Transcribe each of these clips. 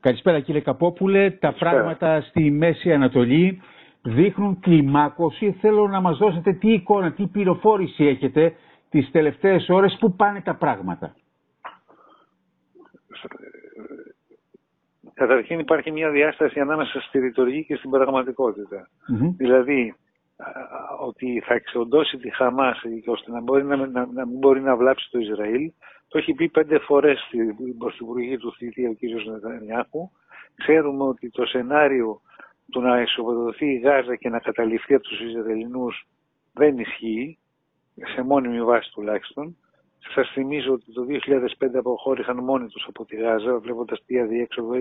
Καλησπέρα κύριε Καπόπουλε. Τα πράγματα στη Μέση Ανατολή δείχνουν κλιμάκωση. Θέλω να μας δώσετε τι εικόνα, τι πληροφόρηση έχετε τις τελευταίες ώρες, πού πάνε τα πράγματα. Καταρχήν υπάρχει μια διάσταση ανάμεσα στη ρητορική και στην πραγματικότητα. Δηλαδή, ότι θα εξοντώσει τη Χαμάς ώστε να, μπορεί να, να, να μην μπορεί να βλάψει το Ισραήλ, το έχει πει πέντε φορές στην Πρωθυπουργή του θητεία ο κ. Νετανιάχου. Ξέρουμε ότι το σενάριο του να ισοπεδωθεί η Γάζα και να καταληφθεί από τους Ισραηλινούς δεν ισχύει, σε μόνιμη βάση τουλάχιστον. Σας θυμίζω ότι το 2005 αποχώρησαν μόνοι τους από τη Γάζα, βλέποντας τι αδιέξοδο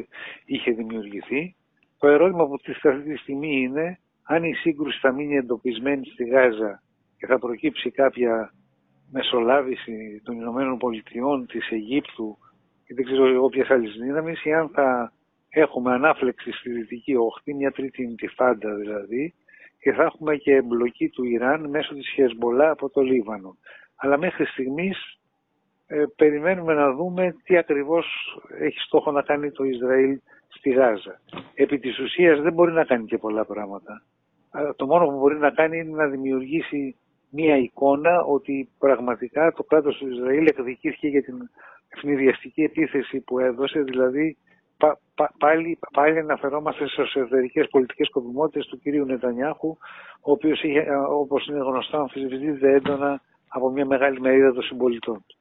είχε δημιουργηθεί. Το ερώτημα που αυτή τη στιγμή είναι αν η σύγκρουση θα μείνει εντοπισμένη στη Γάζα και θα προκύψει κάποια μεσολάβηση των Ηνωμένων Πολιτειών, της Αιγύπτου και δεν ξέρω όποια άλλη δύναμη, ή αν θα έχουμε ανάφλεξη στη Δυτική Όχθη, μια τρίτη νητιφάντα δηλαδή, και θα έχουμε και εμπλοκή του Ιράν μέσω της Χεσμολά από το Λίβανο. Αλλά μέχρι στιγμής ε, περιμένουμε να δούμε τι ακριβώς έχει στόχο να κάνει το Ισραήλ στη Γάζα. Επί της ουσίας δεν μπορεί να κάνει και πολλά πράγματα. Το μόνο που μπορεί να κάνει είναι να δημιουργήσει μία εικόνα ότι πραγματικά το κράτος του Ισραήλ εκδικήθηκε για την ευνηδιαστική επίθεση που έδωσε, δηλαδή πάλι, πάλι αναφερόμαστε στις εσωτερικές πολιτικές σκοπιμότητε του κυρίου Νετανιάχου, ο οποίος όπως είναι γνωστό αμφισβητείται έντονα από μια μεγάλη μερίδα των συμπολιτών του.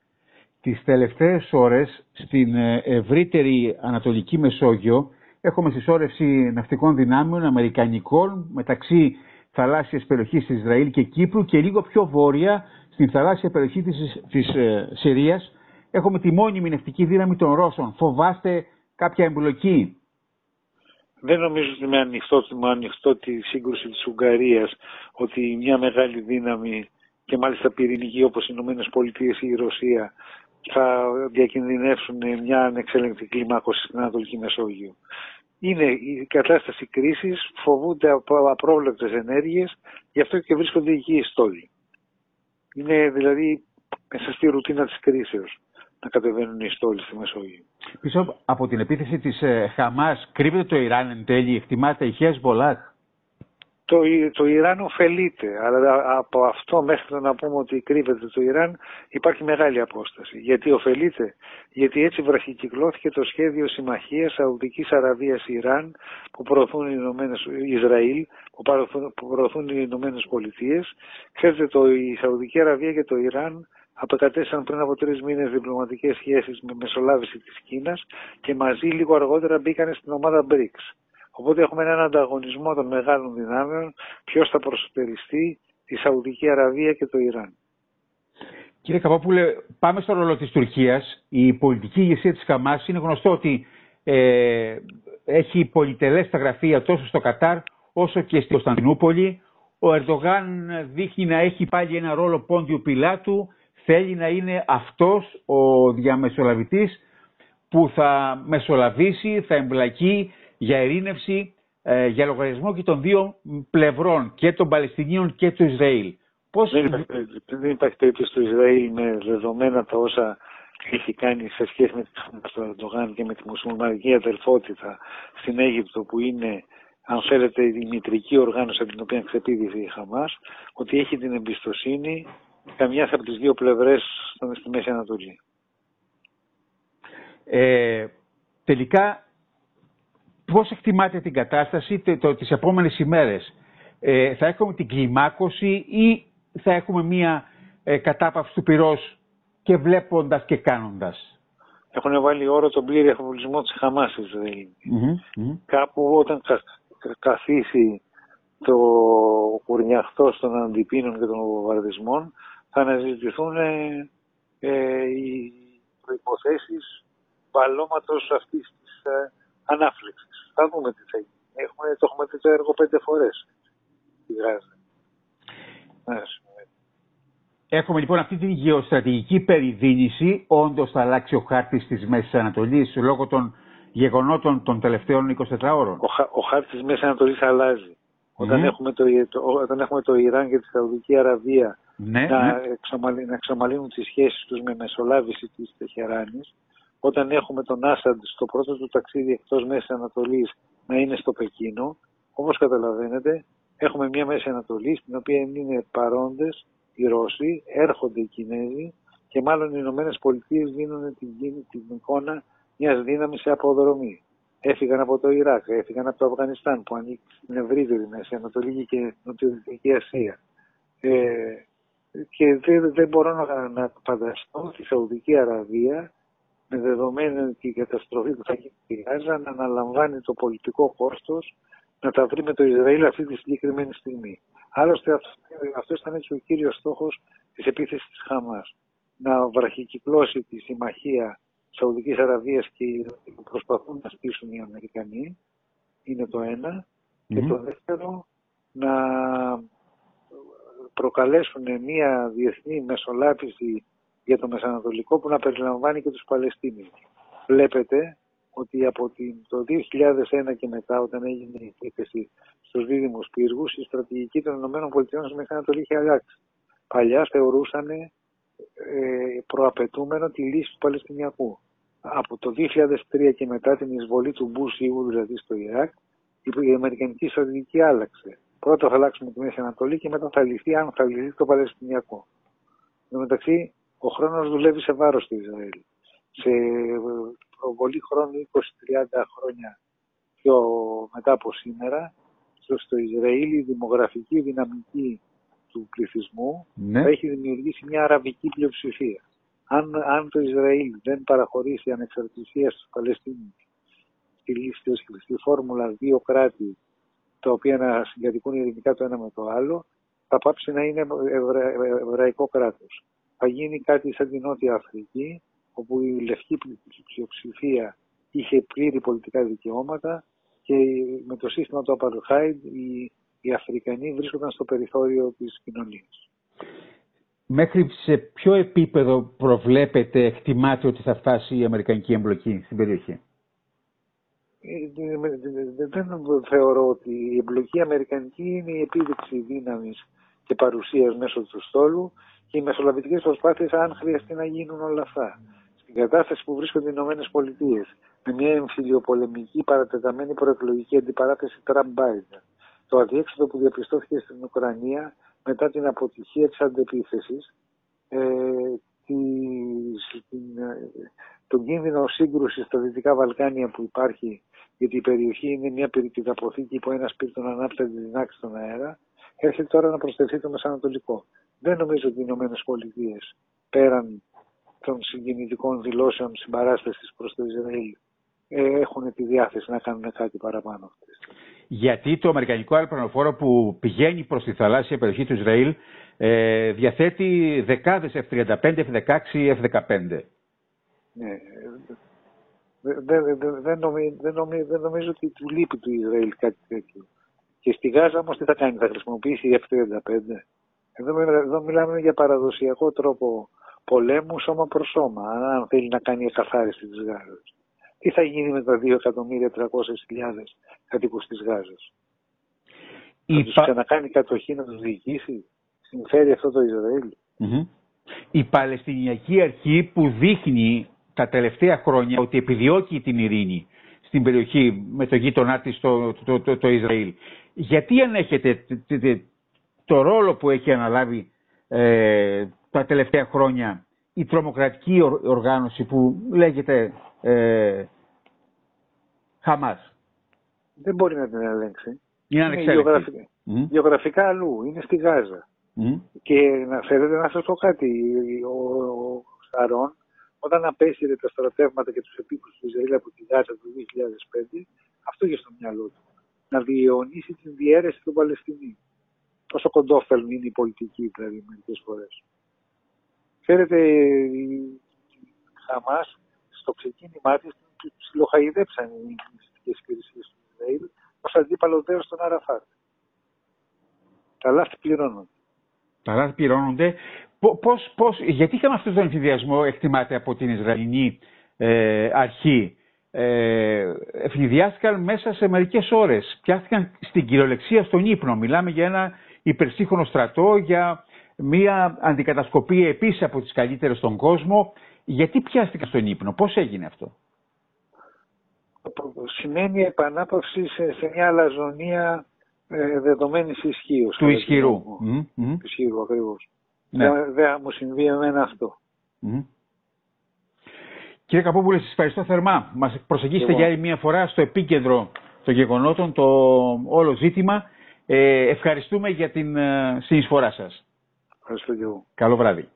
Τις τελευταίες ώρες στην ε, ευρύτερη Ανατολική Μεσόγειο έχουμε συσσόρευση ναυτικών δυνάμεων αμερικανικών μεταξύ θαλάσσιας περιοχής της Ισραήλ και Κύπρου και λίγο πιο βόρεια στην θαλάσσια περιοχή της, της ε, Συρίας έχουμε τη μόνιμη ναυτική δύναμη των Ρώσων. Φοβάστε κάποια εμπλοκή; Δεν νομίζω ότι με ανοιχτό, με ανοιχτό τη σύγκρουση της Ουγγαρίας ότι μια μεγάλη δύναμη και μάλιστα πυρηνική όπως οι Ηνωμένες Πολιτείες ή η Ρωσία θα διακινδυνεύσουν μια ανεξέλεγκτη κλιμάκωση στην Ανατολική Μεσόγειο. Είναι η κατάσταση κρίσης, φοβούνται από απρόβλεπτες ενέργειες, γι' αυτό και βρίσκονται εκεί οι στόλοι. Είναι δηλαδή μέσα στη ρουτίνα της κρίσεως να κατεβαίνουν οι στόλοι στη Μεσόγειο. Πίσω από την επίθεση της ε, Χαμάς κρύβεται το Ιράν εν τέλει, εκτιμάται η Χεσμολάχ το, το Ιράν ωφελείται, αλλά από αυτό μέχρι να πούμε ότι κρύβεται το Ιράν υπάρχει μεγάλη απόσταση. Γιατί ωφελείται, γιατί έτσι βραχικυκλώθηκε το σχέδιο συμμαχίας Σαουδικής Αραβίας Ιράν που προωθούν οι Ηνωμένες, Ισραήλ, που, προωθούν, που προωθούν οι Ηνωμένες Πολιτείες. Ξέρετε, το, η Σαουδική Αραβία και το Ιράν απεκατέστησαν πριν από τρεις μήνες διπλωματικές σχέσεις με μεσολάβηση της Κίνας και μαζί λίγο αργότερα μπήκαν στην ομάδα BRICS. Οπότε έχουμε έναν ανταγωνισμό των μεγάλων δυνάμεων ποιος θα προσωπεριστεί τη Σαουδική Αραβία και το Ιράν. Κύριε Καπόπουλε, πάμε στο ρόλο της Τουρκίας. Η πολιτική ηγεσία της Χαμάς είναι γνωστό ότι ε, έχει πολυτελές τα γραφεία τόσο στο Κατάρ όσο και στη Κωνσταντινούπολη. Ο Ερντογάν δείχνει να έχει πάλι ένα ρόλο πόντιου πιλάτου. Θέλει να είναι αυτός ο διαμεσολαβητής που θα μεσολαβήσει, θα εμπλακεί για ειρήνευση ε, για λογαριασμό και των δύο πλευρών, και των Παλαιστινίων και του Ισραήλ. Πώς... Δεν, υπάρχει, δεν υπάρχει περίπτωση του Ισραήλ με δεδομένα τα όσα έχει κάνει σε σχέση με τον Ερντογάν και με τη μουσουλμανική αδελφότητα στην Αίγυπτο που είναι αν θέλετε η μητρική οργάνωση από την οποία ξεπίδησε η Χαμάς ότι έχει την εμπιστοσύνη καμιά από τις δύο πλευρές στη Μέση Ανατολή. Ε, τελικά πώς εκτιμάτε την κατάσταση το, τις επόμενες ημέρες. Ε, θα έχουμε την κλιμάκωση ή θα έχουμε μία ε, κατάπαυση του πυρός και βλέποντας και κάνοντας; Έχουν βάλει όρο τον πλήρη αφοπλισμό της Χαμάς δηλαδή. Κάπου όταν καθίσει το κουρνιαχτό των αντιπίνων και των βομβαρδισμών θα αναζητηθούν ε, ε, οι προϋποθέσεις παλώματος αυτής της ε, ανάφλεξης θα δούμε τι θα γίνει. Έχουμε, το έχουμε δει το έργο πέντε φορές. στη Γάζα. Ναι, Έχουμε λοιπόν αυτή την γεωστρατηγική περιδίνηση. Όντως θα αλλάξει ο χάρτης της Μέσης Ανατολής λόγω των γεγονότων των τελευταίων 24 ώρων. Ο, ο χάρτης της Μέσης Ανατολής αλλάζει. Όταν, έχουμε το, όταν έχουμε το Ιράν και τη Σαουδική Αραβία ναι, να, ναι. Εξομαλύνουν, να εξομαλύνουν τις σχέσεις τους με μεσολάβηση της Τεχεράνης, όταν έχουμε τον Άσαντ στο πρώτο του ταξίδι εκτός Μέσης Ανατολής να είναι στο Πεκίνο. Όπως καταλαβαίνετε, έχουμε μια Μέση Ανατολή στην οποία είναι παρόντες οι Ρώσοι, έρχονται οι Κινέζοι και μάλλον οι Ηνωμένες Πολιτείες δίνουν την, την εικόνα μιας δύναμης σε αποδρομή. Έφυγαν από το Ιράκ, έφυγαν από το Αφγανιστάν που ανήκει στην ευρύτερη Μέση Ανατολή και Νοτιοδυτική Ασία. Ε, και δεν, δεν μπορώ να, να φανταστώ τη Σαουδική Αραβία με δεδομένη την καταστροφή που θα γίνει στη Γάζα να αναλαμβάνει το πολιτικό κόστος να τα βρει με το Ισραήλ αυτή τη συγκεκριμένη στιγμή. Άλλωστε αυτός ήταν και ο κύριος στόχος της επίθεσης της Χαμάς. Να βραχικυκλώσει τη συμμαχία Σαουδικής Αραβίας και προσπαθούν να στήσουν οι Αμερικανοί. Είναι το ενα Και το δεύτερο, να προκαλέσουν μια διεθνή μεσολάβηση για το Μεσανατολικό που να περιλαμβάνει και τους Παλαιστίνιους. Βλέπετε ότι από το 2001 και μετά όταν έγινε η επίθεση στους δίδυμους πύργους η στρατηγική των ΗΠΑ στο Μεσανατολή είχε αλλάξει. Παλιά θεωρούσαν ε, προαπαιτούμενο τη λύση του Παλαιστινιακού. Από το 2003 και μετά την εισβολή του Μπούς δηλαδή στο Ιράκ η Αμερικανική στρατηγική άλλαξε. Πρώτα θα αλλάξουμε τη Μέση Ανατολή και μετά θα λυθεί αν θα λυθεί το Παλαιστινιακό. Εν μεταξύ, ο χρόνος δουλεύει σε βάρος του Ισραήλ. Σε προβολή χρόνου 20-30 χρόνια πιο μετά από σήμερα, στο Ισραήλ η δημογραφική δυναμική του πληθυσμού ναι. θα έχει δημιουργήσει μια αραβική πλειοψηφία. Αν, αν το Ισραήλ δεν παραχωρήσει ανεξαρτησία στους Παλαιστίνιους στη, στη, στη φόρμουλα δύο κράτη τα οποία να συγκατοικούν ειρηνικά το ένα με το άλλο, θα πάψει να είναι ευρα... εβραϊκό κράτος. Θα γίνει κάτι σαν την Νότια Αφρική, όπου η λευκή πλειοψηφία είχε πλήρη πολιτικά δικαιώματα και με το σύστημα του Απαρχάιντ οι, οι Αφρικανοί βρίσκονταν στο περιθώριο της κοινωνίας. Μέχρι σε ποιο επίπεδο προβλέπετε, εκτιμάτε ότι θα φτάσει η Αμερικανική εμπλοκή στην περιοχή; Δεν θεωρώ ότι η εμπλοκή αμερικανική είναι η επίδειξη δύναμης και παρουσίας μέσω του στόλου και οι μεσολαβητικές προσπάθειες αν χρειαστεί να γίνουν όλα αυτά. Στην κατάσταση που βρίσκονται οι Ηνωμένες Πολιτείες με μια εμφυλιοπολεμική παρατεταμένη προεκλογική αντιπαράθεση Τραμπ Biden, το αδιέξοδο που διαπιστώθηκε στην Ουκρανία μετά την αποτυχία της αντεπίθεσης, ε, την, ε, τον κίνδυνο σύγκρουσης στα Δυτικά Βαλκάνια που υπάρχει, γιατί η περιοχή είναι μια περιπτωποθήκη που ένας σπίρτον ανάπτυξη δυνάμει στον αέρα, έρχεται τώρα να προσθεθεί το Μεσανατολικό. Δεν νομίζω ότι οι Ηνωμένε Πολιτείε πέραν των συγκινητικών δηλώσεων συμπαράσταση προ το Ισραήλ ε, έχουν τη διάθεση να κάνουν κάτι παραπάνω. Γιατί το Αμερικανικό αεροπλανοφόρο που πηγαίνει προ τη θαλάσσια περιοχή του Ισραήλ ε, διαθέτει δεκάδες F-35, F-16, F-15. Ναι. Δεν, δεν, νομίζω, ότι του λείπει του Ισραήλ κάτι τέτοιο. Και στη Γάζα όμως τι θα κάνει, θα χρησιμοποιήσει η F-35; Εδώ, εδώ μιλάμε για παραδοσιακό τρόπο πολέμου σώμα προς σώμα, αν θέλει να κάνει εκαθάριση της Γάζας. Τι θα γίνει με τα 2.300.000 κατοίκους της Γάζας; Θα τους ξανακάνει κατοχή να τους διοικήσει; Συμφέρει αυτό το Ισραήλ; Η Παλαιστινιακή Αρχή που δείχνει τα τελευταία χρόνια ότι επιδιώκει την ειρήνη στην περιοχή με το γείτονά της το, το, το, το, Ισραήλ. Γιατί ανέχεται το ρόλο που έχει αναλάβει ε, τα τελευταία χρόνια η τρομοκρατική οργάνωση που λέγεται ε, Χαμάς; Δεν μπορεί να την ελέγξει. Είναι ανεξέλεγκτη. Γεωγραφικά αλλού, είναι στη Γάζα. Και να θέλετε να σας πω κάτι, ο, ο Σαρών όταν απέσυρε τα στρατεύματα και τους επίκου του Ισραήλ από τη Γάζα το 2005, αυτό είχε στο μυαλό του. Να διαιωνίσει την διαίρεση του Παλαιστινίου. Πόσο κοντόφελμη είναι η πολιτική, δηλαδή, μερικές φορές. Ξέρετε, η Χαμάς στο ξεκίνημά της ψιλοχαϊδέψαν οι μυστικέ υπηρεσίες του Ισραήλ ως αντίπαλο δέος στον Αραφάτ. Τα λάθη πληρώνονται. Τα λάθη πληρώνονται. Πώς, πώς, γιατί είχαμε αυτόν τον ενθουσιασμό, εκτιμάται από την Ισραηλινή ε, αρχή; Ε, ευνηδιάστηκαν μέσα σε μερικές ώρες. Πιάστηκαν στην κυριολεξία στον ύπνο. Μιλάμε για ένα υπερσύγχρονο στρατό, για μια αντικατασκοπία επίσης από τις καλύτερες στον κόσμο. Γιατί πιάστηκα στον ύπνο, πώς έγινε αυτό; Σημαίνει επανάπαυση σε, σε μια αλαζονία ε, δεδομένης ισχύω. Του ισχυρού. Του ισχυρού, ακριβώς. Ναι. Δεν δε μου συμβεί εμένα αυτό. Mm. Κύριε Καπόπουλε, σας ευχαριστώ θερμά. Μας προσεγγίσετε για άλλη μια φορά στο επίκεντρο των γεγονότων, το όλο ζήτημα. Ε, ευχαριστούμε για την ε, συνεισφορά σας. Ευχαριστώ και εγώ. Καλό βράδυ.